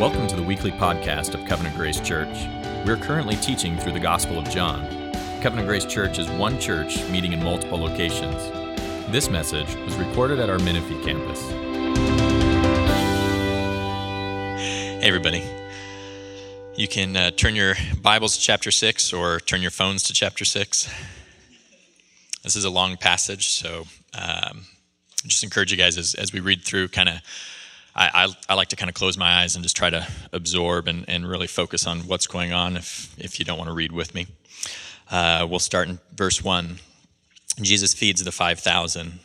Welcome to the weekly podcast of Covenant Grace Church. We're currently teaching through the Gospel of John. Covenant Grace Church is one church meeting in multiple locations. This message was recorded at our Menifee campus. Hey, everybody. You can uh, turn your Bibles to chapter 6 or turn your phones to chapter 6. This is a long passage, so um, just encourage you guys as, as we read through, kind of I, I, I, like to kind of close my eyes and just try to absorb and, and really focus on what's going on if, if you don't want to read with me. Uh, we'll start in verse 1. Jesus feeds the 5,000.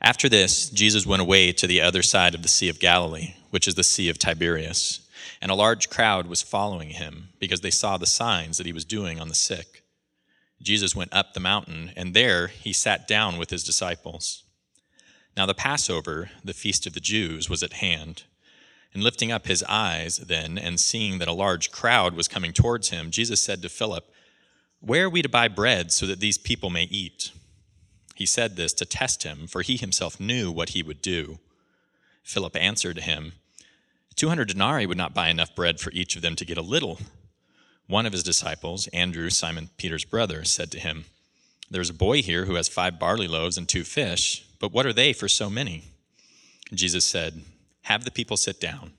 After this, Jesus went away to the other side of the Sea of Galilee, which is the Sea of Tiberias, and a large crowd was following him because they saw the signs that he was doing on the sick. Jesus went up the mountain, and there he sat down with his disciples. Now the Passover, the feast of the Jews, was at hand. And lifting up his eyes then, and seeing that a large crowd was coming towards him, Jesus said to Philip, Where are we to buy bread so that these people may eat? He said this to test him, for he himself knew what he would do. Philip answered him, Two hundred denarii would not buy enough bread for each of them to get a little. One of his disciples, Andrew, Simon Peter's brother, said to him, There's a boy here who has five barley loaves and two fish but what are they for so many? Jesus said, Have the people sit down.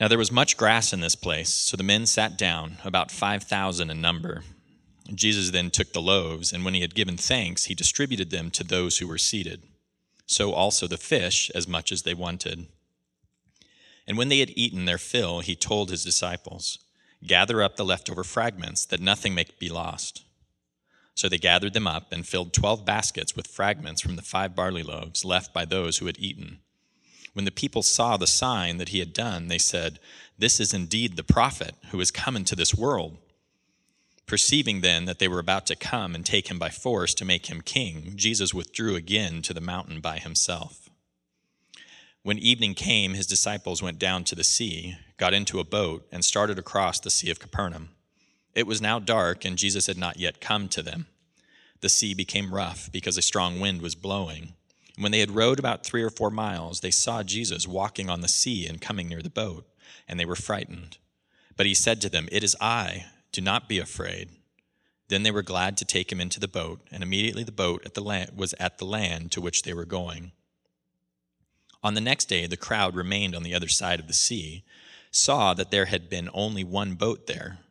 Now there was much grass in this place, so the men sat down, about 5,000 in number. Jesus then took the loaves, and when he had given thanks, he distributed them to those who were seated. So also the fish, as much as they wanted. And when they had eaten their fill, he told his disciples, Gather up the leftover fragments, that nothing may be lost. So they gathered them up and filled twelve baskets with fragments from the five barley loaves left by those who had eaten. When the people saw the sign that he had done, they said, This is indeed the prophet who has come into this world. Perceiving then that they were about to come and take him by force to make him king, Jesus withdrew again to the mountain by himself. When evening came, his disciples went down to the sea, got into a boat, and started across the Sea of Capernaum. It was now dark, and Jesus had not yet come to them. The sea became rough because a strong wind was blowing. When they had rowed about three or four miles, they saw Jesus walking on the sea and coming near the boat, and they were frightened. But he said to them, It is I, do not be afraid. Then they were glad to take him into the boat, and immediately the boat at the land, was at the land to which they were going. On the next day, the crowd remained on the other side of the sea, saw that there had been only one boat there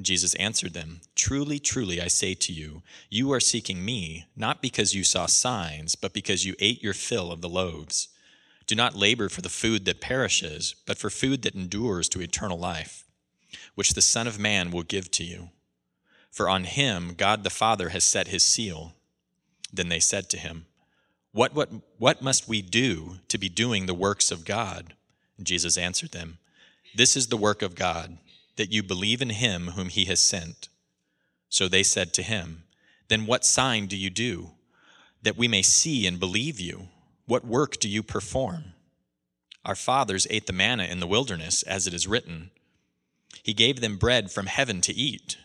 Jesus answered them, Truly, truly, I say to you, you are seeking me, not because you saw signs, but because you ate your fill of the loaves. Do not labor for the food that perishes, but for food that endures to eternal life, which the Son of Man will give to you. For on him God the Father has set his seal. Then they said to him, What, what, what must we do to be doing the works of God? Jesus answered them, This is the work of God that you believe in him whom he has sent. So they said to him, Then what sign do you do, that we may see and believe you? What work do you perform? Our fathers ate the manna in the wilderness, as it is written. He gave them bread from heaven to eat.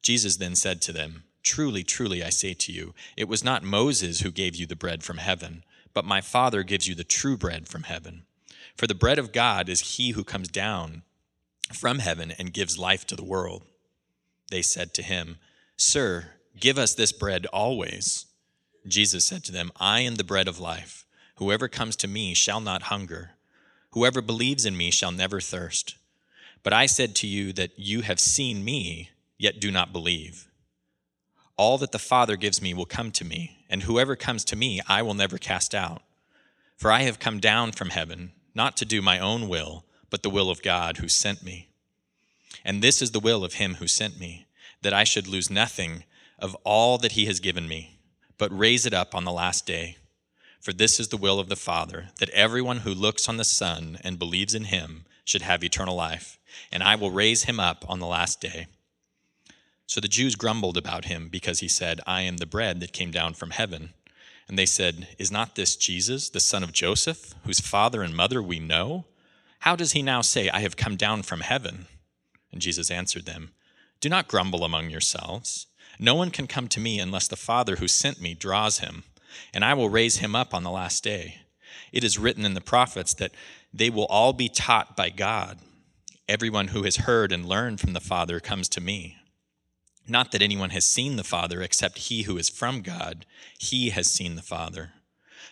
Jesus then said to them, Truly, truly, I say to you, it was not Moses who gave you the bread from heaven, but my Father gives you the true bread from heaven. For the bread of God is he who comes down from heaven and gives life to the world. They said to him, Sir, give us this bread always. Jesus said to them, I am the bread of life. Whoever comes to me shall not hunger. Whoever believes in me shall never thirst. But I said to you that you have seen me, yet do not believe. All that the Father gives me will come to me, and whoever comes to me I will never cast out. For I have come down from heaven, not to do my own will but the will of God who sent me. And this is the will of him who sent me, that I should lose nothing of all that he has given me, but raise it up on the last day. For this is the will of the Father, that everyone who looks on the Son and believes in him should have eternal life, and I will raise him up on the last day. So the Jews grumbled about him because he said, I am the bread that came down from heaven. And they said, Is not this Jesus, the son of Joseph, whose father and mother we know? How does he now say, I have come down from heaven? And Jesus answered them, Do not grumble among yourselves. No one can come to me unless the Father who sent me draws him, and I will raise him up on the last day. It is written in the prophets that they will all be taught by God. Everyone who has heard and learned from the Father comes to me. Not that anyone has seen the Father except he who is from God, he has seen the Father.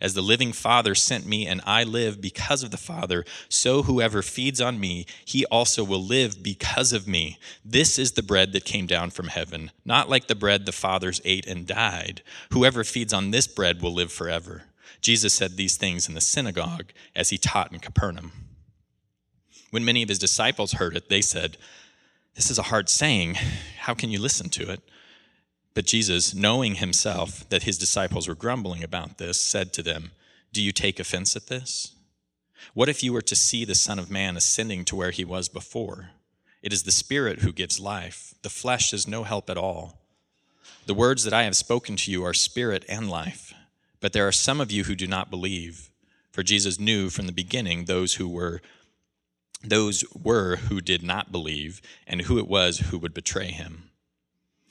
As the living Father sent me, and I live because of the Father, so whoever feeds on me, he also will live because of me. This is the bread that came down from heaven, not like the bread the fathers ate and died. Whoever feeds on this bread will live forever. Jesus said these things in the synagogue as he taught in Capernaum. When many of his disciples heard it, they said, This is a hard saying. How can you listen to it? But Jesus, knowing himself that his disciples were grumbling about this, said to them, Do you take offense at this? What if you were to see the Son of Man ascending to where he was before? It is the Spirit who gives life, the flesh is no help at all. The words that I have spoken to you are spirit and life, but there are some of you who do not believe. For Jesus knew from the beginning those who were those were who did not believe and who it was who would betray him.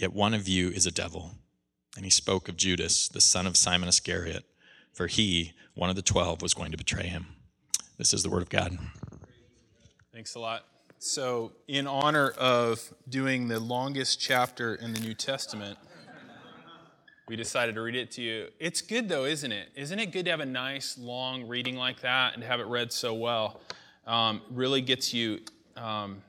Yet one of you is a devil. And he spoke of Judas, the son of Simon Iscariot, for he, one of the twelve, was going to betray him. This is the word of God. Thanks a lot. So, in honor of doing the longest chapter in the New Testament, we decided to read it to you. It's good, though, isn't it? Isn't it good to have a nice, long reading like that and to have it read so well? Um, really gets you, um,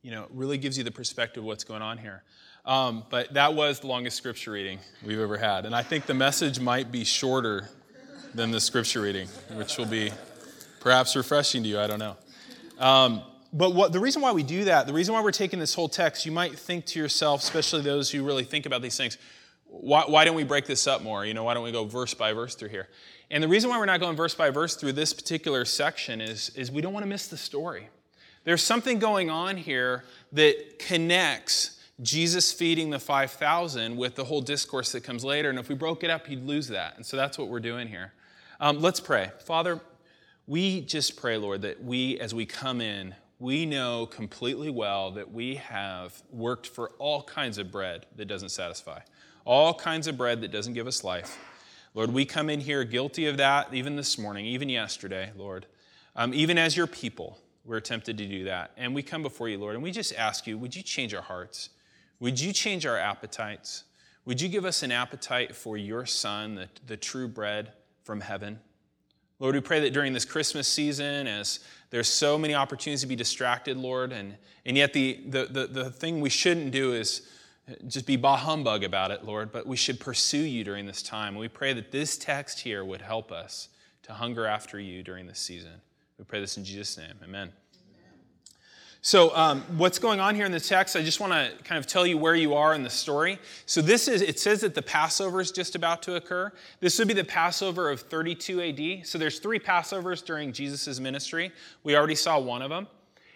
you know, really gives you the perspective of what's going on here. Um, but that was the longest scripture reading we've ever had. And I think the message might be shorter than the scripture reading, which will be perhaps refreshing to you. I don't know. Um, but what, the reason why we do that, the reason why we're taking this whole text, you might think to yourself, especially those who really think about these things, why, why don't we break this up more? You know, why don't we go verse by verse through here? And the reason why we're not going verse by verse through this particular section is, is we don't want to miss the story. There's something going on here that connects Jesus feeding the 5,000 with the whole discourse that comes later. And if we broke it up, you'd lose that. And so that's what we're doing here. Um, let's pray. Father, we just pray, Lord, that we, as we come in, we know completely well that we have worked for all kinds of bread that doesn't satisfy, all kinds of bread that doesn't give us life. Lord, we come in here guilty of that even this morning, even yesterday, Lord. Um, even as your people, we're tempted to do that. And we come before you, Lord, and we just ask you, would you change our hearts? Would you change our appetites? Would you give us an appetite for your Son, the, the true bread from heaven? Lord, we pray that during this Christmas season, as there's so many opportunities to be distracted, Lord, and, and yet the, the, the, the thing we shouldn't do is just be bah humbug about it, Lord, but we should pursue you during this time. We pray that this text here would help us to hunger after you during this season. We pray this in Jesus' name. Amen. So, um, what's going on here in the text? I just want to kind of tell you where you are in the story. So, this is, it says that the Passover is just about to occur. This would be the Passover of 32 AD. So, there's three Passovers during Jesus' ministry. We already saw one of them.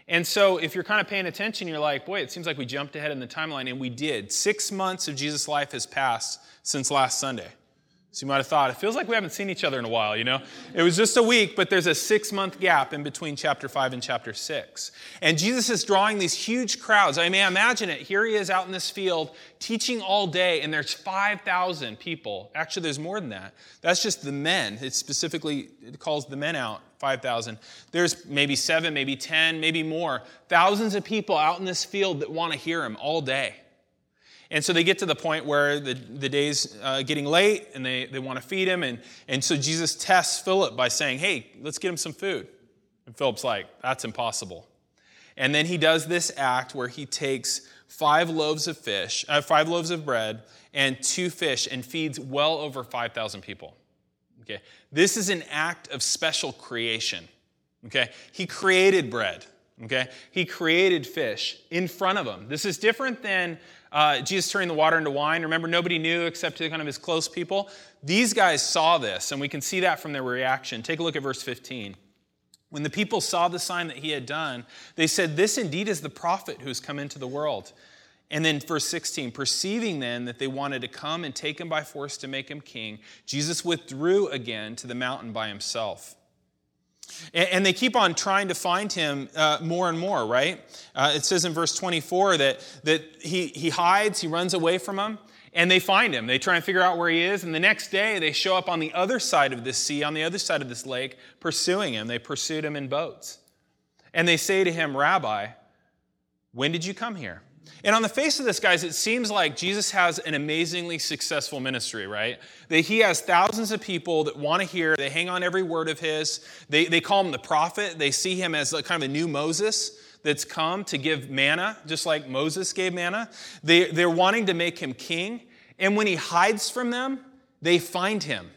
And so, if you're kind of paying attention, you're like, boy, it seems like we jumped ahead in the timeline, and we did. Six months of Jesus' life has passed since last Sunday. So you might have thought, it feels like we haven't seen each other in a while, you know? It was just a week, but there's a six month gap in between chapter 5 and chapter 6. And Jesus is drawing these huge crowds. I mean, imagine it. Here he is out in this field teaching all day, and there's 5,000 people. Actually, there's more than that. That's just the men. It specifically it calls the men out, 5,000. There's maybe seven, maybe 10, maybe more. Thousands of people out in this field that want to hear him all day. And so they get to the point where the, the day's uh, getting late and they, they want to feed him. And, and so Jesus tests Philip by saying, Hey, let's get him some food. And Philip's like, That's impossible. And then he does this act where he takes five loaves of fish, uh, five loaves of bread, and two fish and feeds well over 5,000 people. Okay. This is an act of special creation. Okay. He created bread. Okay. He created fish in front of him. This is different than uh, Jesus turning the water into wine. Remember, nobody knew except to kind of his close people. These guys saw this, and we can see that from their reaction. Take a look at verse 15. When the people saw the sign that he had done, they said, This indeed is the prophet who has come into the world. And then verse 16, perceiving then that they wanted to come and take him by force to make him king, Jesus withdrew again to the mountain by himself. And they keep on trying to find him uh, more and more, right? Uh, it says in verse 24 that, that he, he hides, he runs away from them, and they find him. They try and figure out where he is, and the next day they show up on the other side of this sea, on the other side of this lake, pursuing him. They pursued him in boats. And they say to him, Rabbi, when did you come here? And on the face of this, guys, it seems like Jesus has an amazingly successful ministry, right? That he has thousands of people that want to hear, they hang on every word of his. They, they call him the prophet, they see him as a, kind of a new Moses that's come to give manna, just like Moses gave manna. They, they're wanting to make him king. And when he hides from them, they find him.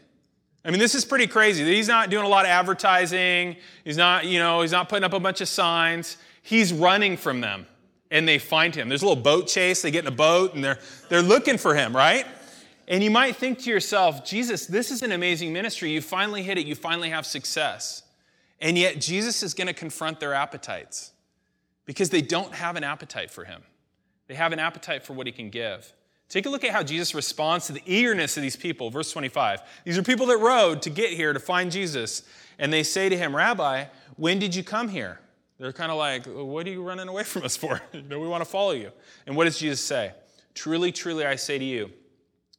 I mean, this is pretty crazy. He's not doing a lot of advertising. He's not, you know, he's not putting up a bunch of signs. He's running from them and they find him. There's a little boat chase. They get in a boat and they're, they're looking for him, right? And you might think to yourself, Jesus, this is an amazing ministry. You finally hit it. You finally have success. And yet, Jesus is going to confront their appetites because they don't have an appetite for him. They have an appetite for what he can give. Take a look at how Jesus responds to the eagerness of these people. Verse 25. These are people that rode to get here to find Jesus. And they say to him, Rabbi, when did you come here? They're kind of like, What are you running away from us for? no, we want to follow you. And what does Jesus say? Truly, truly, I say to you,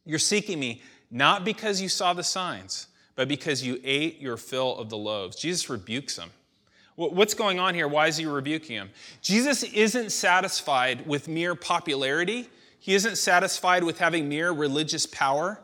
you're seeking me not because you saw the signs, but because you ate your fill of the loaves. Jesus rebukes them. What's going on here? Why is he rebuking him? Jesus isn't satisfied with mere popularity. He isn't satisfied with having mere religious power.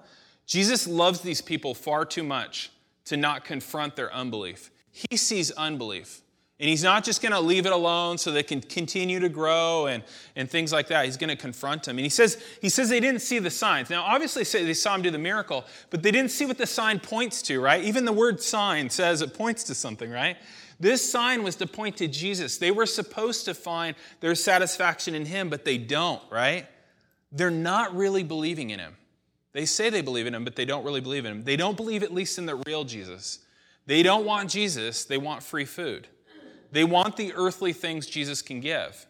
Jesus loves these people far too much to not confront their unbelief. He sees unbelief. And he's not just going to leave it alone so they can continue to grow and, and things like that. He's going to confront them. And he says, he says they didn't see the signs. Now, obviously, they saw him do the miracle, but they didn't see what the sign points to, right? Even the word sign says it points to something, right? This sign was to point to Jesus. They were supposed to find their satisfaction in him, but they don't, right? They're not really believing in him. They say they believe in him, but they don't really believe in him. They don't believe, at least, in the real Jesus. They don't want Jesus, they want free food. They want the earthly things Jesus can give.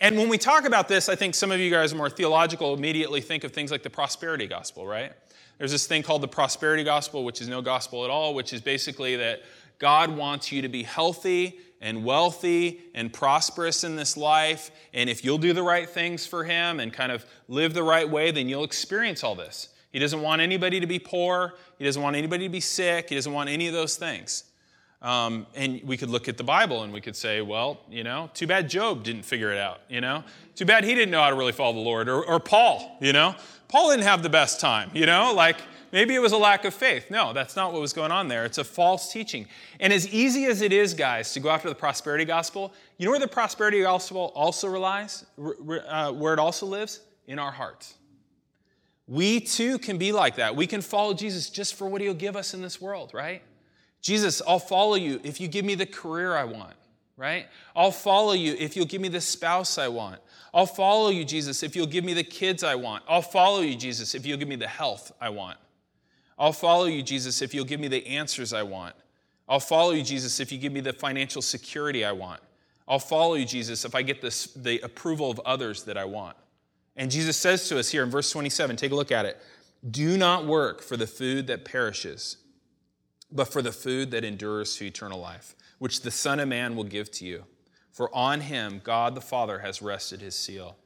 And when we talk about this, I think some of you guys are more theological, immediately think of things like the prosperity gospel, right? There's this thing called the prosperity gospel, which is no gospel at all, which is basically that God wants you to be healthy and wealthy and prosperous in this life. And if you'll do the right things for Him and kind of live the right way, then you'll experience all this. He doesn't want anybody to be poor. He doesn't want anybody to be sick. He doesn't want any of those things. Um, and we could look at the Bible and we could say, well, you know, too bad Job didn't figure it out, you know? Too bad he didn't know how to really follow the Lord. Or, or Paul, you know? Paul didn't have the best time, you know? Like, maybe it was a lack of faith. No, that's not what was going on there. It's a false teaching. And as easy as it is, guys, to go after the prosperity gospel, you know where the prosperity gospel also relies, uh, where it also lives? In our hearts. We too can be like that. We can follow Jesus just for what he'll give us in this world, right? Jesus, I'll follow you if you give me the career I want. right? I'll follow you if you'll give me the spouse I want. I'll follow you, Jesus, if you'll give me the kids I want. I'll follow you, Jesus, if you'll give me the health I want. I'll follow you, Jesus, if you'll give me the answers I want. I'll follow you, Jesus, if you give me the financial security I want. I'll follow you, Jesus, if I get this, the approval of others that I want. And Jesus says to us here in verse 27, take a look at it. Do not work for the food that perishes, but for the food that endures to eternal life, which the Son of Man will give to you. For on him God the Father has rested his seal.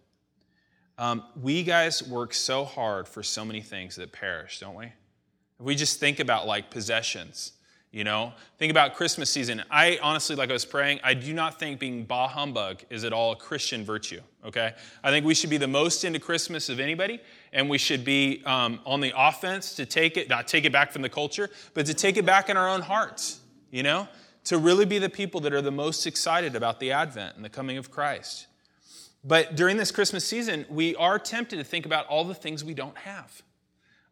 Um, we guys work so hard for so many things that perish, don't we? If we just think about like possessions, you know, think about Christmas season. I honestly, like I was praying, I do not think being bah humbug is at all a Christian virtue, okay? I think we should be the most into Christmas of anybody, and we should be um, on the offense to take it, not take it back from the culture, but to take it back in our own hearts, you know? To really be the people that are the most excited about the advent and the coming of Christ. But during this Christmas season, we are tempted to think about all the things we don't have,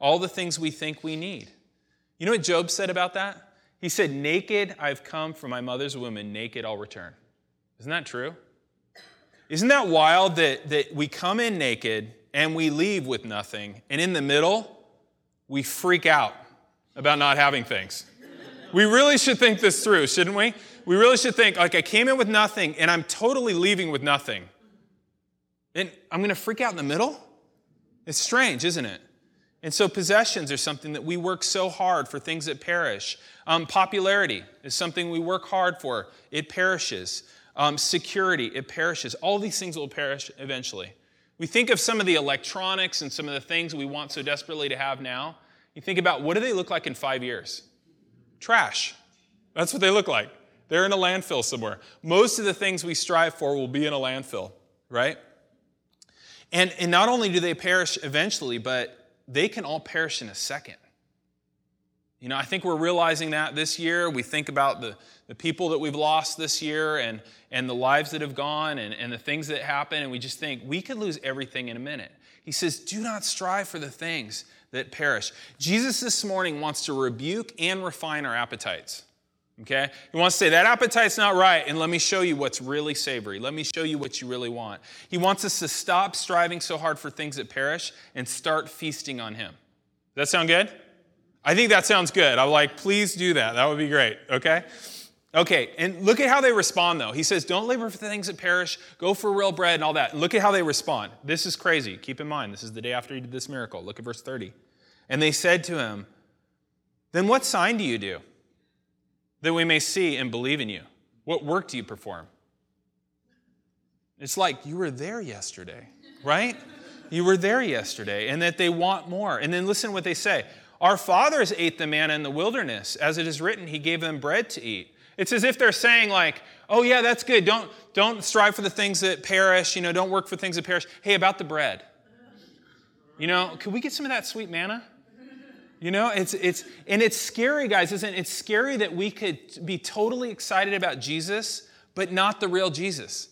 all the things we think we need. You know what Job said about that? He said, Naked I've come from my mother's womb, and naked I'll return. Isn't that true? Isn't that wild that, that we come in naked and we leave with nothing, and in the middle, we freak out about not having things? We really should think this through, shouldn't we? We really should think, like, I came in with nothing, and I'm totally leaving with nothing. And I'm going to freak out in the middle? It's strange, isn't it? And so, possessions are something that we work so hard for things that perish. Um, popularity is something we work hard for, it perishes. Um, security, it perishes. All these things will perish eventually. We think of some of the electronics and some of the things we want so desperately to have now. You think about what do they look like in five years? Trash. That's what they look like. They're in a landfill somewhere. Most of the things we strive for will be in a landfill, right? And, and not only do they perish eventually, but they can all perish in a second. You know, I think we're realizing that this year. We think about the, the people that we've lost this year and, and the lives that have gone and, and the things that happen, and we just think we could lose everything in a minute. He says, Do not strive for the things that perish. Jesus this morning wants to rebuke and refine our appetites. Okay? He wants to say, that appetite's not right, and let me show you what's really savory. Let me show you what you really want. He wants us to stop striving so hard for things that perish and start feasting on Him. Does that sound good? I think that sounds good. I'm like, please do that. That would be great. Okay? Okay, and look at how they respond though. He says, Don't labor for things that perish, go for real bread and all that. look at how they respond. This is crazy. Keep in mind, this is the day after he did this miracle. Look at verse 30. And they said to him, Then what sign do you do? That we may see and believe in you? What work do you perform? It's like you were there yesterday, right? You were there yesterday, and that they want more. And then listen to what they say Our fathers ate the manna in the wilderness. As it is written, He gave them bread to eat. It's as if they're saying, like, oh yeah, that's good. Don't, don't strive for the things that perish, you know, don't work for things that perish. Hey, about the bread. You know, could we get some of that sweet manna? You know, it's, it's, and it's scary, guys, isn't it? It's scary that we could be totally excited about Jesus, but not the real Jesus.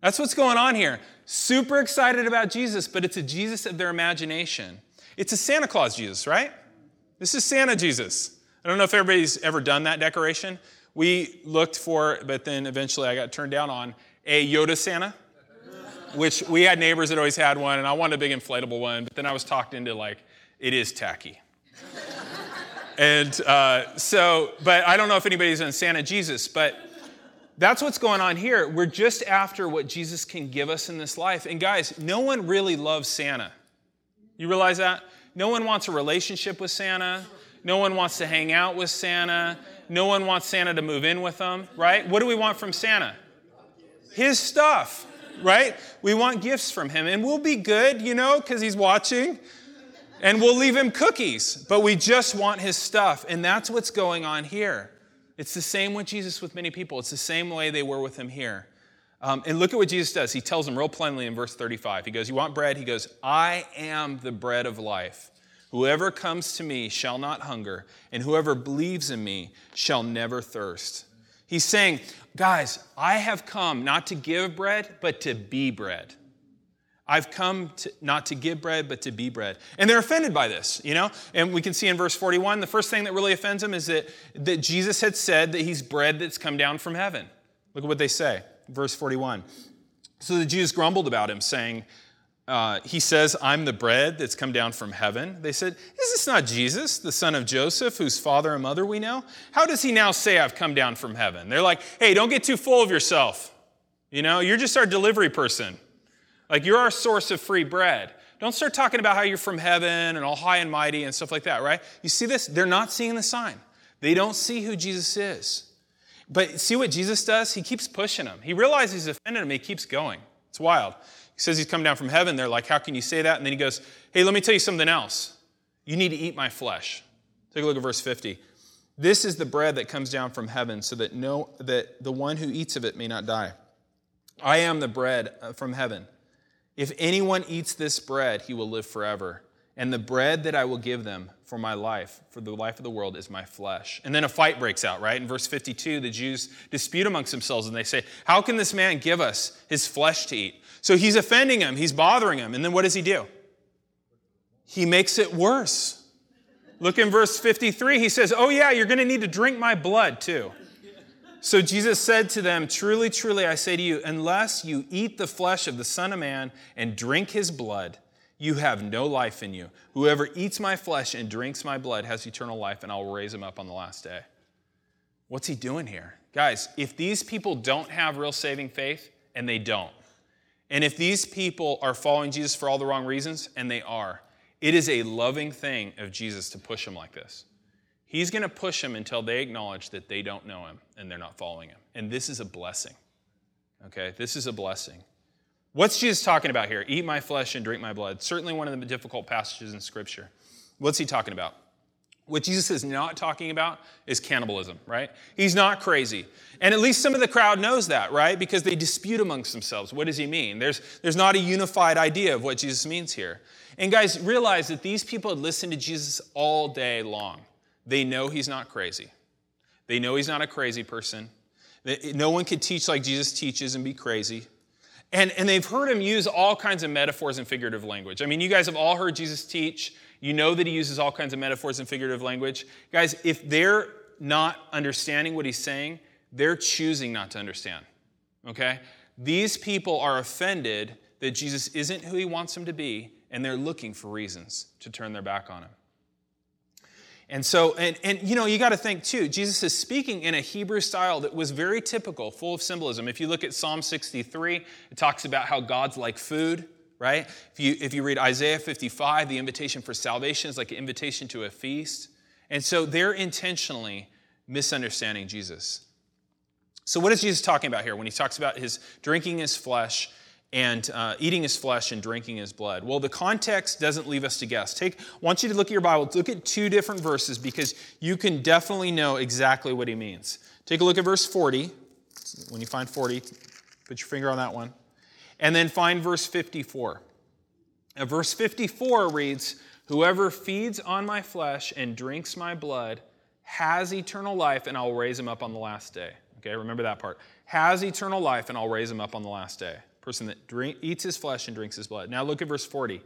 That's what's going on here. Super excited about Jesus, but it's a Jesus of their imagination. It's a Santa Claus Jesus, right? This is Santa Jesus. I don't know if everybody's ever done that decoration. We looked for, but then eventually I got turned down on a Yoda Santa, which we had neighbors that always had one, and I wanted a big inflatable one, but then I was talked into like, it is tacky and uh, so, but I don't know if anybody's on Santa Jesus, but that's what's going on here. We're just after what Jesus can give us in this life. And guys, no one really loves Santa. You realize that? No one wants a relationship with Santa. No one wants to hang out with Santa. No one wants Santa to move in with them, right? What do we want from Santa? His stuff, right? We want gifts from him. And we'll be good, you know, because he's watching. And we'll leave him cookies, but we just want his stuff. And that's what's going on here. It's the same with Jesus with many people. It's the same way they were with him here. Um, and look at what Jesus does. He tells them real plainly in verse 35. He goes, You want bread? He goes, I am the bread of life. Whoever comes to me shall not hunger, and whoever believes in me shall never thirst. He's saying, Guys, I have come not to give bread, but to be bread. I've come to, not to give bread, but to be bread. And they're offended by this, you know? And we can see in verse 41, the first thing that really offends them is that, that Jesus had said that he's bread that's come down from heaven. Look at what they say. Verse 41. So the Jews grumbled about him, saying, uh, He says, I'm the bread that's come down from heaven. They said, Is this not Jesus, the son of Joseph, whose father and mother we know? How does he now say, I've come down from heaven? They're like, Hey, don't get too full of yourself. You know, you're just our delivery person. Like, you're our source of free bread. Don't start talking about how you're from heaven and all high and mighty and stuff like that, right? You see this? They're not seeing the sign. They don't see who Jesus is. But see what Jesus does? He keeps pushing them. He realizes he's offended them. He keeps going. It's wild. He says he's come down from heaven. They're like, How can you say that? And then he goes, Hey, let me tell you something else. You need to eat my flesh. Take a look at verse 50. This is the bread that comes down from heaven, so that no that the one who eats of it may not die. I am the bread uh, from heaven. If anyone eats this bread, he will live forever. And the bread that I will give them for my life, for the life of the world, is my flesh. And then a fight breaks out, right? In verse 52, the Jews dispute amongst themselves and they say, How can this man give us his flesh to eat? So he's offending him, he's bothering him. And then what does he do? He makes it worse. Look in verse 53. He says, Oh, yeah, you're going to need to drink my blood too. So Jesus said to them, Truly, truly, I say to you, unless you eat the flesh of the Son of Man and drink his blood, you have no life in you. Whoever eats my flesh and drinks my blood has eternal life, and I will raise him up on the last day. What's he doing here? Guys, if these people don't have real saving faith, and they don't, and if these people are following Jesus for all the wrong reasons, and they are, it is a loving thing of Jesus to push them like this. He's going to push them until they acknowledge that they don't know him and they're not following him. And this is a blessing. Okay? This is a blessing. What's Jesus talking about here? Eat my flesh and drink my blood. Certainly one of the difficult passages in Scripture. What's he talking about? What Jesus is not talking about is cannibalism, right? He's not crazy. And at least some of the crowd knows that, right? Because they dispute amongst themselves. What does he mean? There's, there's not a unified idea of what Jesus means here. And guys, realize that these people had listened to Jesus all day long. They know he's not crazy. They know he's not a crazy person. No one could teach like Jesus teaches and be crazy. And, and they've heard him use all kinds of metaphors and figurative language. I mean, you guys have all heard Jesus teach. You know that he uses all kinds of metaphors and figurative language. Guys, if they're not understanding what he's saying, they're choosing not to understand. Okay? These people are offended that Jesus isn't who he wants them to be, and they're looking for reasons to turn their back on him. And so, and, and you know, you got to think too, Jesus is speaking in a Hebrew style that was very typical, full of symbolism. If you look at Psalm 63, it talks about how God's like food, right? If you, if you read Isaiah 55, the invitation for salvation is like an invitation to a feast. And so they're intentionally misunderstanding Jesus. So, what is Jesus talking about here when he talks about his drinking his flesh and uh, eating his flesh and drinking his blood? Well, the context doesn't leave us to guess. Take, I want you to look at your Bible, look at two different verses because you can definitely know exactly what he means. Take a look at verse 40. When you find 40, put your finger on that one. And then find verse 54. Now, verse 54 reads, Whoever feeds on my flesh and drinks my blood has eternal life, and I'll raise him up on the last day. Okay, remember that part. Has eternal life, and I'll raise him up on the last day person that drink, eats his flesh and drinks his blood. Now look at verse 40.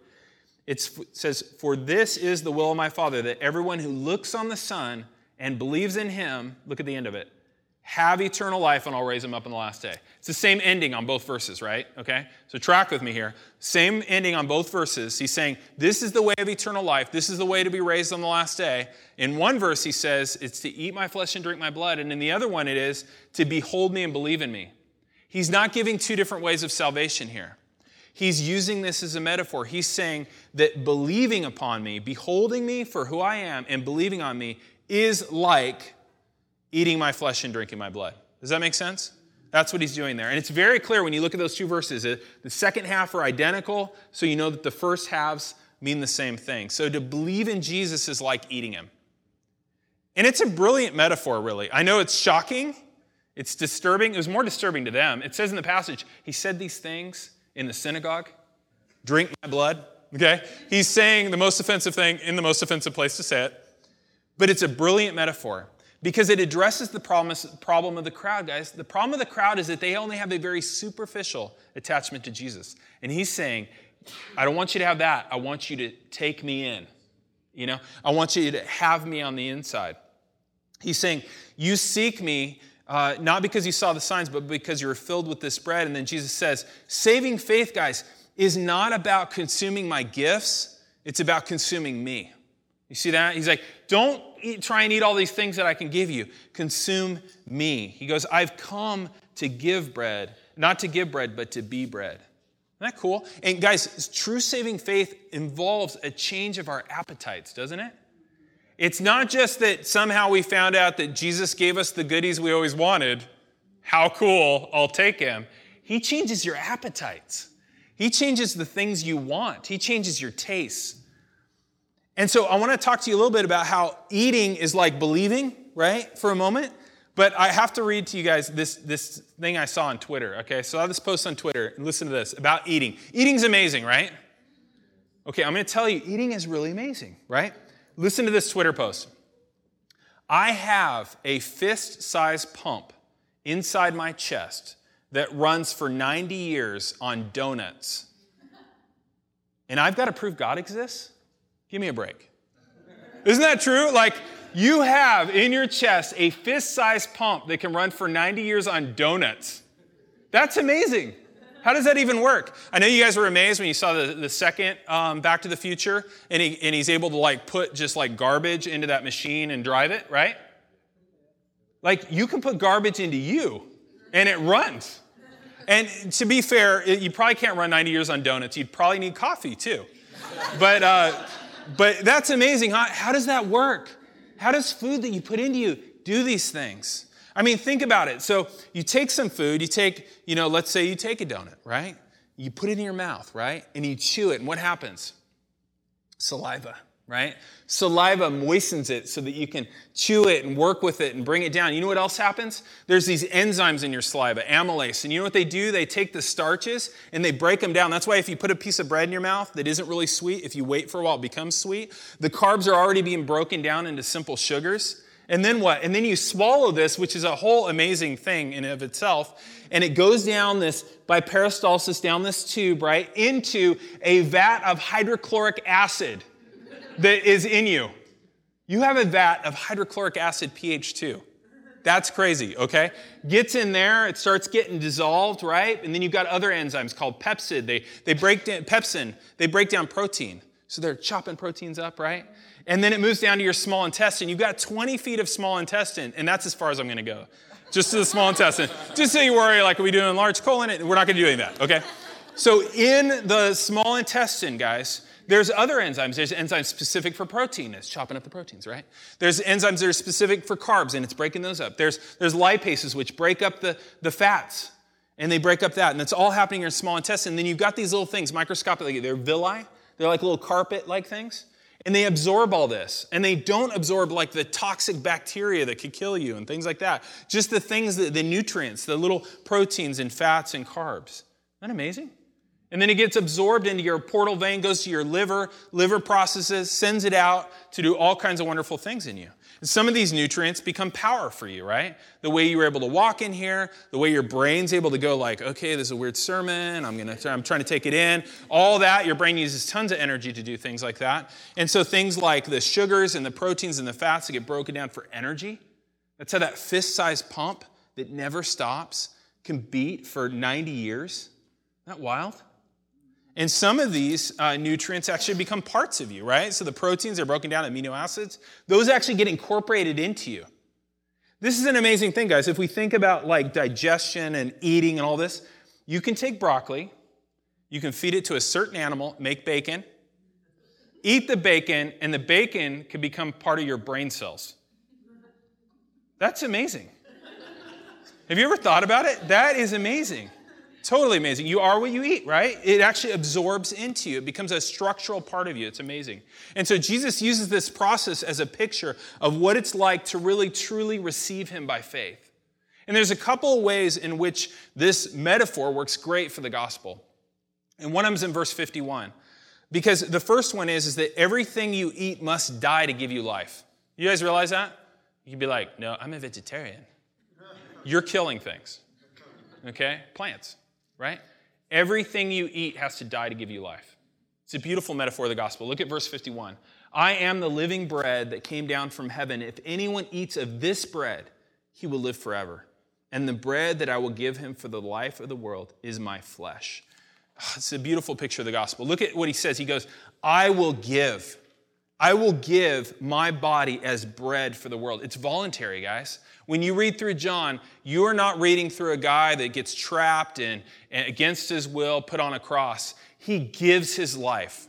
It's, it says, For this is the will of my Father, that everyone who looks on the Son and believes in him, look at the end of it, have eternal life, and I'll raise him up in the last day. It's the same ending on both verses, right? Okay? So track with me here. Same ending on both verses. He's saying, This is the way of eternal life. This is the way to be raised on the last day. In one verse, he says, It's to eat my flesh and drink my blood. And in the other one, it is to behold me and believe in me. He's not giving two different ways of salvation here. He's using this as a metaphor. He's saying that believing upon me, beholding me for who I am, and believing on me is like eating my flesh and drinking my blood. Does that make sense? That's what he's doing there. And it's very clear when you look at those two verses. The second half are identical, so you know that the first halves mean the same thing. So to believe in Jesus is like eating him. And it's a brilliant metaphor, really. I know it's shocking it's disturbing. It was more disturbing to them. It says in the passage, he said these things in the synagogue drink my blood. Okay? He's saying the most offensive thing in the most offensive place to say it. But it's a brilliant metaphor because it addresses the problem of the crowd, guys. The problem of the crowd is that they only have a very superficial attachment to Jesus. And he's saying, I don't want you to have that. I want you to take me in. You know, I want you to have me on the inside. He's saying, You seek me Uh, not because you saw the signs, but because you were filled with this bread. And then Jesus says, saving faith, guys, is not about consuming my gifts, it's about consuming me. You see that? He's like, don't eat, try and eat all these things that I can give you. Consume me. He goes, I've come to give bread, not to give bread, but to be bread. Isn't that cool? And guys, true saving faith involves a change of our appetites, doesn't it? It's not just that somehow we found out that Jesus gave us the goodies we always wanted. How cool, I'll take him. He changes your appetites. He changes the things you want. He changes your tastes. And so I want to talk to you a little bit about how eating is like believing, right, for a moment. But I have to read to you guys this, this thing I saw on Twitter, okay? So I saw this post on Twitter, and listen to this about eating. Eating's amazing, right? Okay, I'm to tell you, eating is really amazing, right? Listen to this Twitter post. I have a fist sized pump inside my chest that runs for 90 years on donuts. And I've got to prove God exists? Give me a break. Isn't that true? Like, you have in your chest a fist sized pump that can run for 90 years on donuts. That's amazing. How does that even work? I know you guys were amazed when you saw the, the second um, Back to the Future, and, he, and he's able to like put just like garbage into that machine and drive it, right? Like you can put garbage into you, and it runs. And to be fair, you probably can't run 90 years on donuts. You'd probably need coffee too. But, uh, but that's amazing. How, how does that work? How does food that you put into you do these things? I mean, think about it. So you take some food, you take, you know, let's say you take a donut, right? You put it in your mouth, right? And you chew it, and what happens? Saliva right? Saliva moistens it so that you can chew it and work with it and bring it down. You know what else happens? There's these enzymes in your saliva, amylase. And you know what they do? They take the starches and they break them down. That's why if you put a piece of bread in your mouth that isn't really sweet, if you wait for a while, it becomes sweet. The carbs are already being broken down into simple sugars. And then what? And then you swallow this, which is a whole amazing thing in of itself. And it goes down this, by peristalsis, down this tube, right, into a vat of hydrochloric acid that is in you. You have a vat of hydrochloric acid pH 2. That's crazy, okay? Gets in there, it starts getting dissolved, right? And then you've got other enzymes called pepsid. They, they break down, pepsin, they break down protein. So they're chopping proteins up, right? And then it moves down to your small intestine. You've got 20 feet of small intestine, and that's as far as I'm gonna go. Just to the small intestine. Just so you worry, like, are we doing large colon? We're not gonna do any of that, okay? So in the small intestine, guys, there's other enzymes. There's enzymes specific for protein. It's chopping up the proteins, right? There's enzymes that are specific for carbs, and it's breaking those up. There's, there's lipases, which break up the, the fats, and they break up that. And it's all happening in your small intestine. And then you've got these little things, microscopically. They're villi. They're like little carpet-like things. And they absorb all this. And they don't absorb like the toxic bacteria that could kill you and things like that. Just the things, that, the nutrients, the little proteins and fats and carbs. Isn't that amazing? And then it gets absorbed into your portal vein, goes to your liver, liver processes, sends it out to do all kinds of wonderful things in you. Some of these nutrients become power for you, right? The way you were able to walk in here, the way your brain's able to go like, okay, this is a weird sermon, I'm gonna I'm trying to take it in. All that, your brain uses tons of energy to do things like that. And so things like the sugars and the proteins and the fats that get broken down for energy, that's how that fist-sized pump that never stops can beat for 90 years. Isn't that wild? And some of these uh, nutrients actually become parts of you, right? So the proteins are broken down amino acids. Those actually get incorporated into you. This is an amazing thing, guys. If we think about like digestion and eating and all this, you can take broccoli, you can feed it to a certain animal, make bacon, eat the bacon, and the bacon can become part of your brain cells. That's amazing. Have you ever thought about it? That is amazing. Totally amazing. You are what you eat, right? It actually absorbs into you. It becomes a structural part of you. It's amazing. And so Jesus uses this process as a picture of what it's like to really truly receive him by faith. And there's a couple of ways in which this metaphor works great for the gospel. And one of them is in verse 51. Because the first one is, is that everything you eat must die to give you life. You guys realize that? You'd be like, no, I'm a vegetarian. You're killing things. Okay? Plants right? Everything you eat has to die to give you life. It's a beautiful metaphor of the gospel. Look at verse 51. I am the living bread that came down from heaven. If anyone eats of this bread, he will live forever. and the bread that I will give him for the life of the world is my flesh. It's a beautiful picture of the gospel. Look at what he says. He goes, I will give. I will give my body as bread for the world. It's voluntary, guys. When you read through John, you are not reading through a guy that gets trapped and, and against his will put on a cross. He gives his life.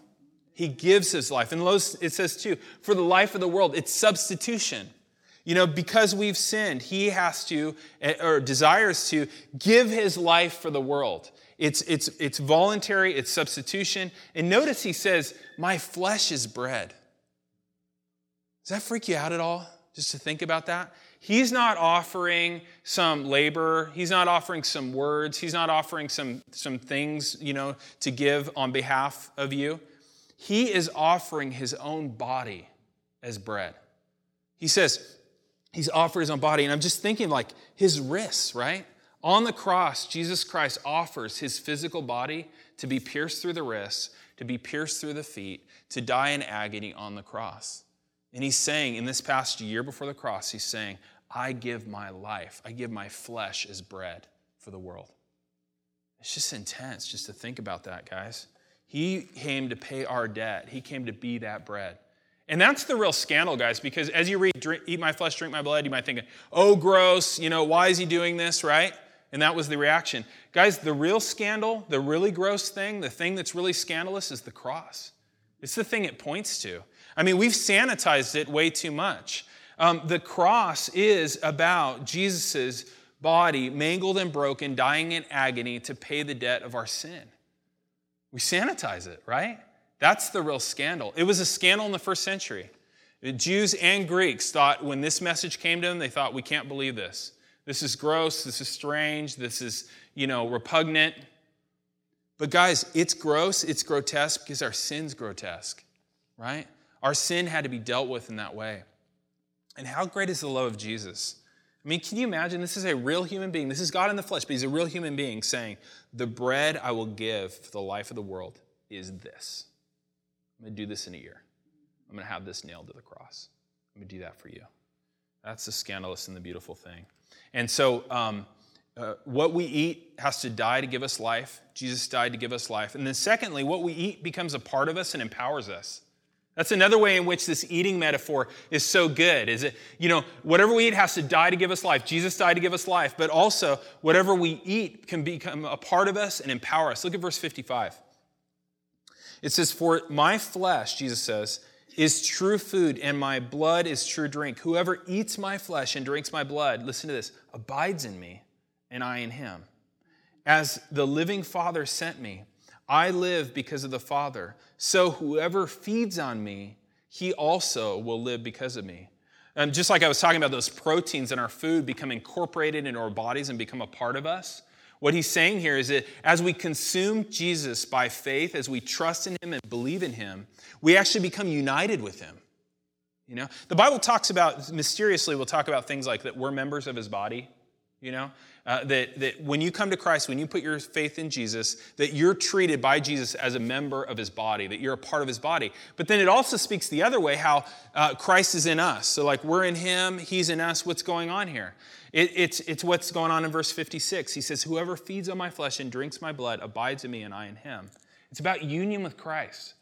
He gives his life. And it says too, for the life of the world, it's substitution. You know, because we've sinned, he has to, eh, or desires to, give his life for the world. It's, it's, it's voluntary, it's substitution. And notice he says, My flesh is bread. Does that freak you out at all? Just to think about that? He's not offering some labor. He's not offering some words. He's not offering some, some things, you know, to give on behalf of you. He is offering his own body as bread. He says, he's offered his own body. And I'm just thinking like his wrists, right? On the cross, Jesus Christ offers his physical body to be pierced through the wrists, to be pierced through the feet, to die in agony on the cross. And he's saying, in this past year before the cross, he's saying, I give my life, I give my flesh as bread for the world. It's just intense just to think about that, guys. He came to pay our debt, he came to be that bread. And that's the real scandal, guys, because as you read, drink, eat my flesh, drink my blood, you might think, oh, gross, you know, why is he doing this, right? And that was the reaction. Guys, the real scandal, the really gross thing, the thing that's really scandalous is the cross. It's the thing it points to. I mean, we've sanitized it way too much. Um, the cross is about Jesus' body mangled and broken, dying in agony to pay the debt of our sin. We sanitize it, right? That's the real scandal. It was a scandal in the first century. The Jews and Greeks thought when this message came to them, they thought, we can't believe this. This is gross. This is strange. This is, you know, repugnant. But guys, it's gross. It's grotesque because our sin's grotesque, right? Our sin had to be dealt with in that way. And how great is the love of Jesus? I mean, can you imagine? This is a real human being. This is God in the flesh, but he's a real human being saying, The bread I will give for the life of the world is this. I'm going to do this in a year. I'm going to have this nailed to the cross. I'm going to do that for you. That's the scandalous and the beautiful thing. And so, um, uh, what we eat has to die to give us life. Jesus died to give us life. And then, secondly, what we eat becomes a part of us and empowers us. That's another way in which this eating metaphor is so good. Is it, you know, whatever we eat has to die to give us life. Jesus died to give us life, but also whatever we eat can become a part of us and empower us. Look at verse 55. It says, For my flesh, Jesus says, is true food, and my blood is true drink. Whoever eats my flesh and drinks my blood, listen to this, abides in me, and I in him. As the living Father sent me, I live because of the Father. So whoever feeds on me, he also will live because of me. And just like I was talking about those proteins in our food become incorporated into our bodies and become a part of us, what he's saying here is that as we consume Jesus by faith, as we trust in him and believe in him, we actually become united with him. You know, the Bible talks about mysteriously, we'll talk about things like that we're members of his body, you know, uh, that, that when you come to Christ, when you put your faith in Jesus, that you're treated by Jesus as a member of his body, that you're a part of his body. But then it also speaks the other way how uh, Christ is in us. So, like, we're in him, he's in us. What's going on here? It, it's, it's what's going on in verse 56. He says, Whoever feeds on my flesh and drinks my blood abides in me and I in him. It's about union with Christ.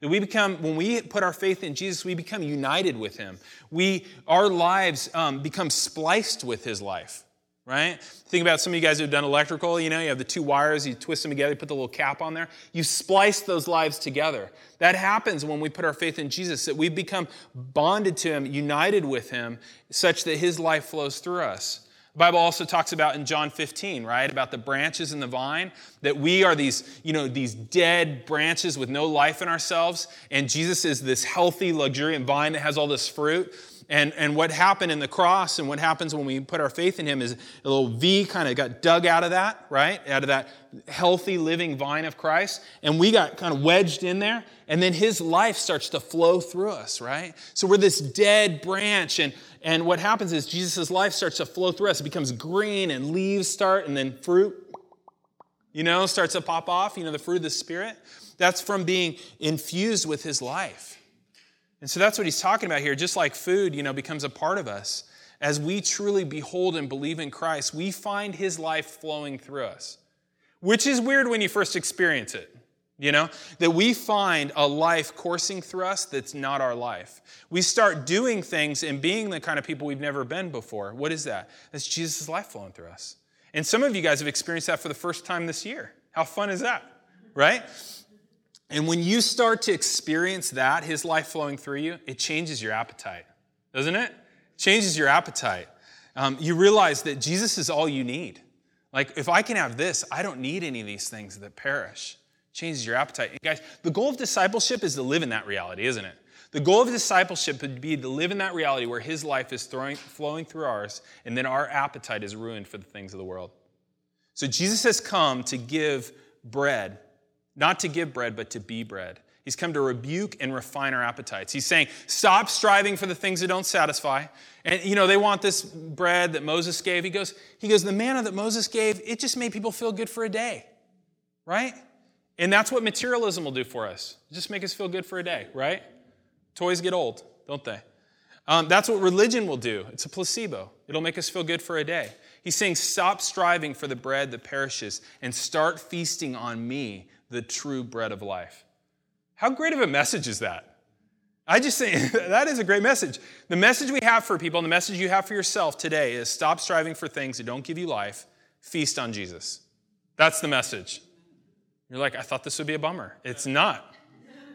That we become, when we put our faith in Jesus, we become united with him. We, our lives um, become spliced with his life right? Think about some of you guys who've done electrical, you know, you have the two wires, you twist them together, you put the little cap on there. You splice those lives together. That happens when we put our faith in Jesus, that we become bonded to Him, united with Him, such that His life flows through us. The Bible also talks about in John 15, right, about the branches in the vine, that we are these, you know, these dead branches with no life in ourselves, and Jesus is this healthy, luxuriant vine that has all this fruit. And, and what happened in the cross and what happens when we put our faith in him is a little V kind of got dug out of that, right? Out of that healthy living vine of Christ. And we got kind of wedged in there. And then his life starts to flow through us, right? So we're this dead branch. And, and what happens is Jesus' life starts to flow through us. It becomes green and leaves start and then fruit, you know, starts to pop off, you know, the fruit of the Spirit. That's from being infused with his life. And so that's what he's talking about here. Just like food, you know, becomes a part of us. as we truly behold and believe in Christ, we find his life flowing through us, which is weird when you first experience it. You know, that we find a life coursing through us that's not our life. We start doing things and being the kind of people we've never been before. What is that? That's Jesus' life flowing through us. And some of you guys have experienced that for the first time this year. How fun is that? Right? And when you start to experience that, his life flowing through you, it changes your appetite, doesn't it? changes your appetite. Um, you realize that Jesus is all you need. Like, if I can have this, I don't need any of these things that perish changes your appetite. And guys, the goal of discipleship is to live in that reality, isn't it? The goal of discipleship would be to live in that reality where his life is throwing, flowing through ours, and then our appetite is ruined for the things of the world. So Jesus has come to give bread, not to give bread, but to be bread. He's come to rebuke and refine our appetites. He's saying, stop striving for the things that don't satisfy. And you know, they want this bread that Moses gave. He goes, he goes, the manna that Moses gave, it just made people feel good for a day. Right? And that's what materialism will do for us. Just make us feel good for a day, right? Toys get old, don't they? Um, that's what religion will do. It's a placebo. It'll make us feel good for a day. He's saying, stop striving for the bread that perishes and start feasting on me, the true bread of life. How great of a message is that? I just say that is a great message. The message we have for people and the message you have for yourself today is stop striving for things that don't give you life, feast on Jesus. That's the message. You're like, I thought this would be a bummer. It's not.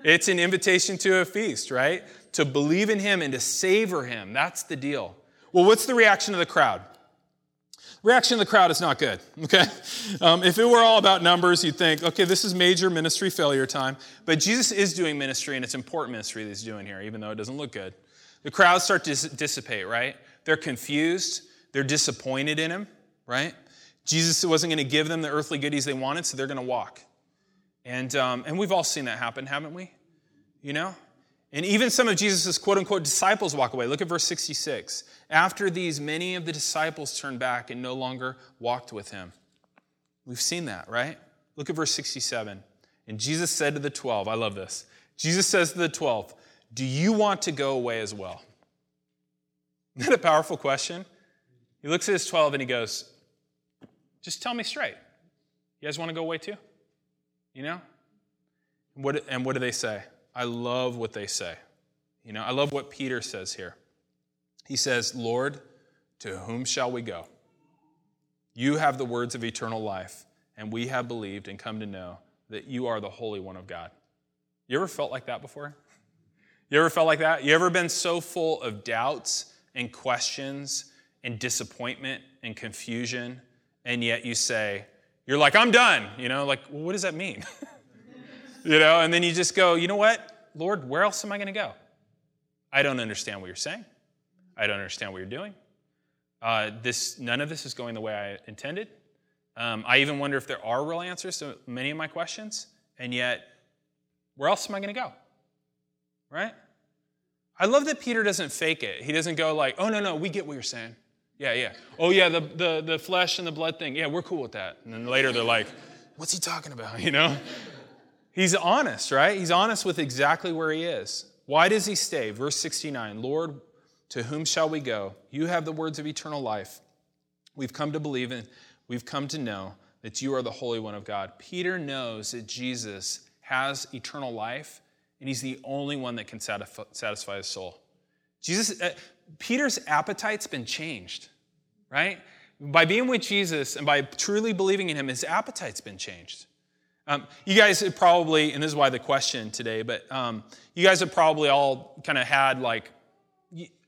It's an invitation to a feast, right? To believe in Him and to savor Him. That's the deal. Well, what's the reaction of the crowd? Reaction of the crowd is not good, okay? Um, if it were all about numbers, you'd think, okay, this is major ministry failure time. But Jesus is doing ministry, and it's important ministry that he's doing here, even though it doesn't look good. The crowds start to dissipate, right? They're confused, they're disappointed in him, right? Jesus wasn't going to give them the earthly goodies they wanted, so they're going to walk. And, um, and we've all seen that happen, haven't we? You know? And even some of Jesus' quote unquote disciples walk away. Look at verse 66. After these, many of the disciples turned back and no longer walked with him. We've seen that, right? Look at verse 67. And Jesus said to the 12, I love this. Jesus says to the 12, Do you want to go away as well? Isn't that a powerful question? He looks at his 12 and he goes, Just tell me straight. You guys want to go away too? You know? What, and what do they say? I love what they say. You know, I love what Peter says here. He says, Lord, to whom shall we go? You have the words of eternal life, and we have believed and come to know that you are the Holy One of God. You ever felt like that before? You ever felt like that? You ever been so full of doubts and questions and disappointment and confusion, and yet you say, you're like, I'm done. You know, like, well, what does that mean? you know, and then you just go, you know what, Lord, where else am I going to go? I don't understand what you're saying. I don't understand what you're doing. Uh, this, none of this is going the way I intended. Um, I even wonder if there are real answers to many of my questions, and yet, where else am I going to go? Right? I love that Peter doesn't fake it. He doesn't go like, oh, no, no, we get what you're saying. Yeah, yeah. Oh, yeah, the, the, the flesh and the blood thing. Yeah, we're cool with that. And then later they're like, what's he talking about? You know? He's honest, right? He's honest with exactly where he is. Why does he stay? Verse 69 Lord, to whom shall we go? You have the words of eternal life. We've come to believe and we've come to know that you are the Holy One of God. Peter knows that Jesus has eternal life, and he's the only one that can satisfy his soul. Jesus, uh, Peter's appetite's been changed, right? By being with Jesus and by truly believing in him, his appetite's been changed. Um, you guys have probably, and this is why the question today, but um, you guys have probably all kind of had like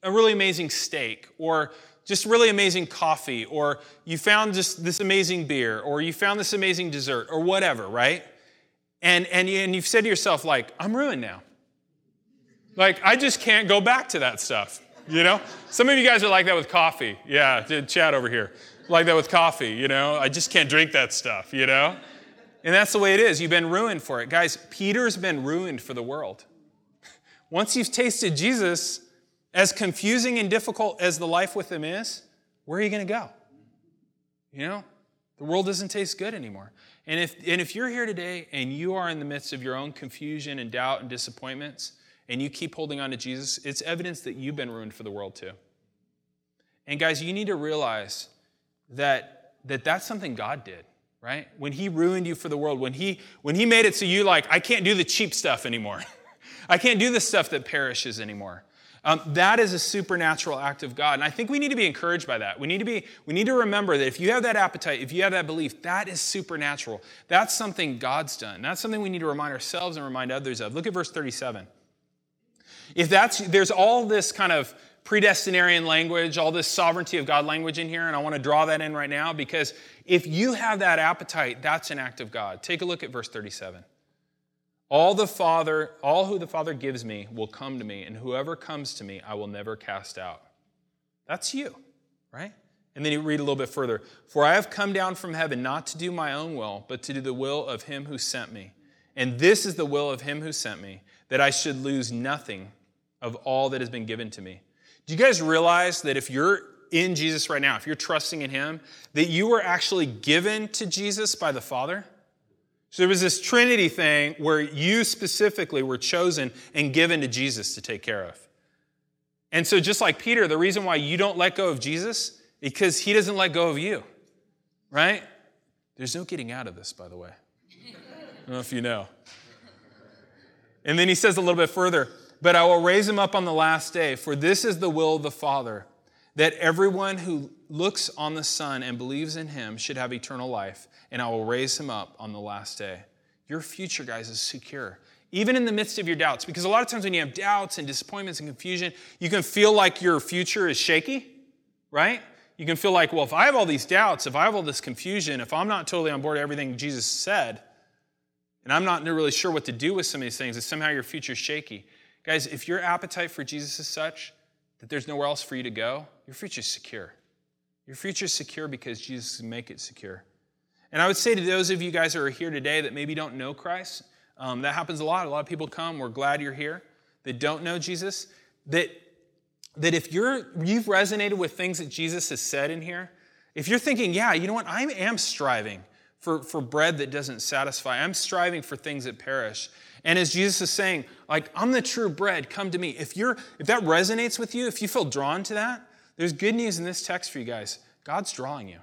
a really amazing steak or just really amazing coffee or you found just this amazing beer or you found this amazing dessert or whatever, right? And, and, you, and you've said to yourself, like, I'm ruined now. Like, I just can't go back to that stuff. You know? Some of you guys are like that with coffee. Yeah, Chad over here. Like that with coffee, you know? I just can't drink that stuff, you know? And that's the way it is. You've been ruined for it. Guys, Peter's been ruined for the world. Once you've tasted Jesus, as confusing and difficult as the life with him is, where are you going to go? You know? The world doesn't taste good anymore. And if, and if you're here today and you are in the midst of your own confusion and doubt and disappointments, and you keep holding on to Jesus, it's evidence that you've been ruined for the world too. And guys, you need to realize that, that that's something God did, right? When he ruined you for the world, when he when he made it so you like, I can't do the cheap stuff anymore. I can't do the stuff that perishes anymore. Um, that is a supernatural act of God. And I think we need to be encouraged by that. We need to be, we need to remember that if you have that appetite, if you have that belief, that is supernatural. That's something God's done. That's something we need to remind ourselves and remind others of. Look at verse 37. If that's there's all this kind of predestinarian language, all this sovereignty of God language in here, and I want to draw that in right now because if you have that appetite, that's an act of God. Take a look at verse 37. All the Father, all who the Father gives me will come to me, and whoever comes to me, I will never cast out. That's you, right? And then you read a little bit further. For I have come down from heaven not to do my own will, but to do the will of him who sent me. And this is the will of him who sent me, that I should lose nothing of all that has been given to me. Do you guys realize that if you're in Jesus right now, if you're trusting in him, that you were actually given to Jesus by the Father? So there was this Trinity thing where you specifically were chosen and given to Jesus to take care of. And so, just like Peter, the reason why you don't let go of Jesus because he doesn't let go of you, right? There's no getting out of this, by the way. I don't know if you know. And then he says a little bit further, but I will raise him up on the last day, for this is the will of the Father, that everyone who looks on the Son and believes in him should have eternal life and I will raise him up on the last day. Your future, guys, is secure. Even in the midst of your doubts, because a lot of times when you have doubts and disappointments and confusion, you can feel like your future is shaky, right? You can feel like, well, if I have all these doubts, if I have all this confusion, if I'm not totally on board with everything Jesus said, and I'm not really sure what to do with some of these things, that somehow your future is shaky. Guys, if your appetite for Jesus is such that there's nowhere else for you to go, your future is secure. Your future is secure because Jesus can make it secure. And I would say to those of you guys who are here today that maybe don't know Christ, um, that happens a lot. A lot of people come, we're glad you're here, that don't know Jesus, that, that if you're, you've resonated with things that Jesus has said in here, if you're thinking, yeah, you know what, I am striving for, for bread that doesn't satisfy, I'm striving for things that perish. And as Jesus is saying, like, I'm the true bread, come to me. If you're if that resonates with you, if you feel drawn to that, there's good news in this text for you guys. God's drawing you.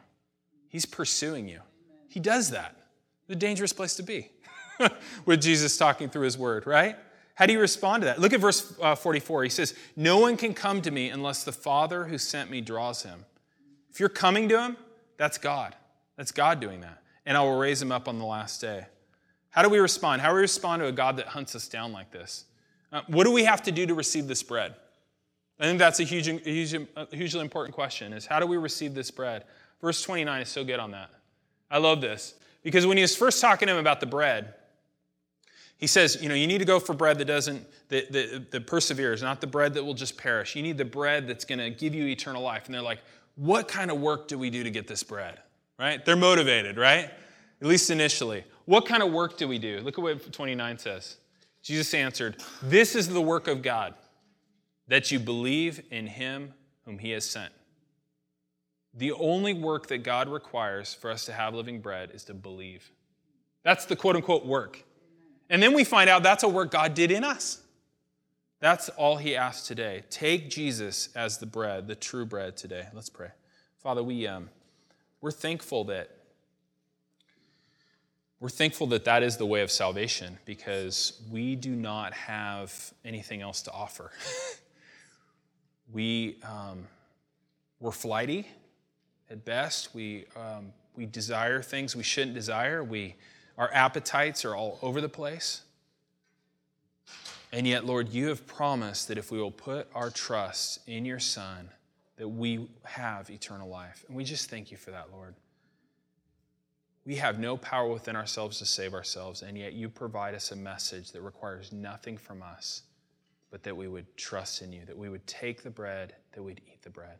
He's pursuing you. He does that. A dangerous place to be with Jesus talking through his word, right? How do you respond to that? Look at verse uh, 44. He says, No one can come to me unless the Father who sent me draws him. If you're coming to him, that's God. That's God doing that. And I will raise him up on the last day. How do we respond? How do we respond to a God that hunts us down like this? Uh, what do we have to do to receive this bread? I think that's a huge, huge, hugely important question is how do we receive this bread? Verse 29 is so good on that. I love this because when he was first talking to him about the bread, he says, you know, you need to go for bread that doesn't, that, that, that perseveres, not the bread that will just perish. You need the bread that's going to give you eternal life. And they're like, what kind of work do we do to get this bread? Right? They're motivated, right? At least initially. What kind of work do we do? Look at what 29 says. Jesus answered, This is the work of God, that you believe in him whom he has sent. The only work that God requires for us to have living bread is to believe. That's the quote unquote work. And then we find out that's a work God did in us. That's all he asks today. Take Jesus as the bread, the true bread today. Let's pray. Father, we, um, we're thankful that we're thankful that that is the way of salvation because we do not have anything else to offer. we, um, we're flighty at best. We, um, we desire things we shouldn't desire. We, our appetites are all over the place. And yet, Lord, you have promised that if we will put our trust in your Son, that we have eternal life. And we just thank you for that, Lord. We have no power within ourselves to save ourselves, and yet you provide us a message that requires nothing from us, but that we would trust in you, that we would take the bread, that we'd eat the bread.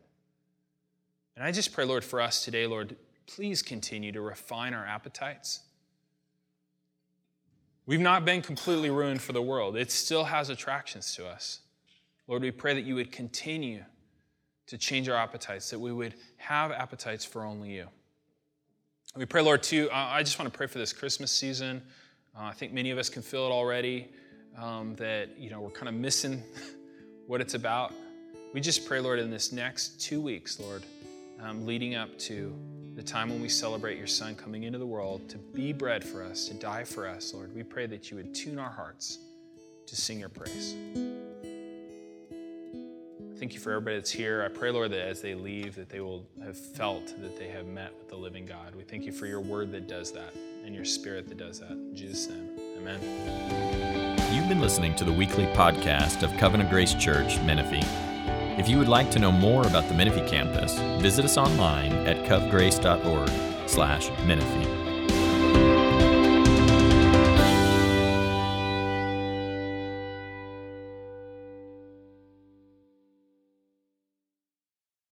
And I just pray, Lord, for us today, Lord, please continue to refine our appetites. We've not been completely ruined for the world, it still has attractions to us. Lord, we pray that you would continue to change our appetites, that we would have appetites for only you. We pray, Lord, too. I just want to pray for this Christmas season. Uh, I think many of us can feel it already um, that you know we're kind of missing what it's about. We just pray, Lord, in this next two weeks, Lord, um, leading up to the time when we celebrate your Son coming into the world to be bread for us, to die for us, Lord, we pray that you would tune our hearts to sing your praise. Thank you for everybody that's here. I pray, Lord, that as they leave, that they will have felt that they have met with the living God. We thank you for your word that does that and your spirit that does that. In Jesus' name, amen. You've been listening to the weekly podcast of Covenant Grace Church, Menifee. If you would like to know more about the Menifee campus, visit us online at covgrace.org slash Menifee.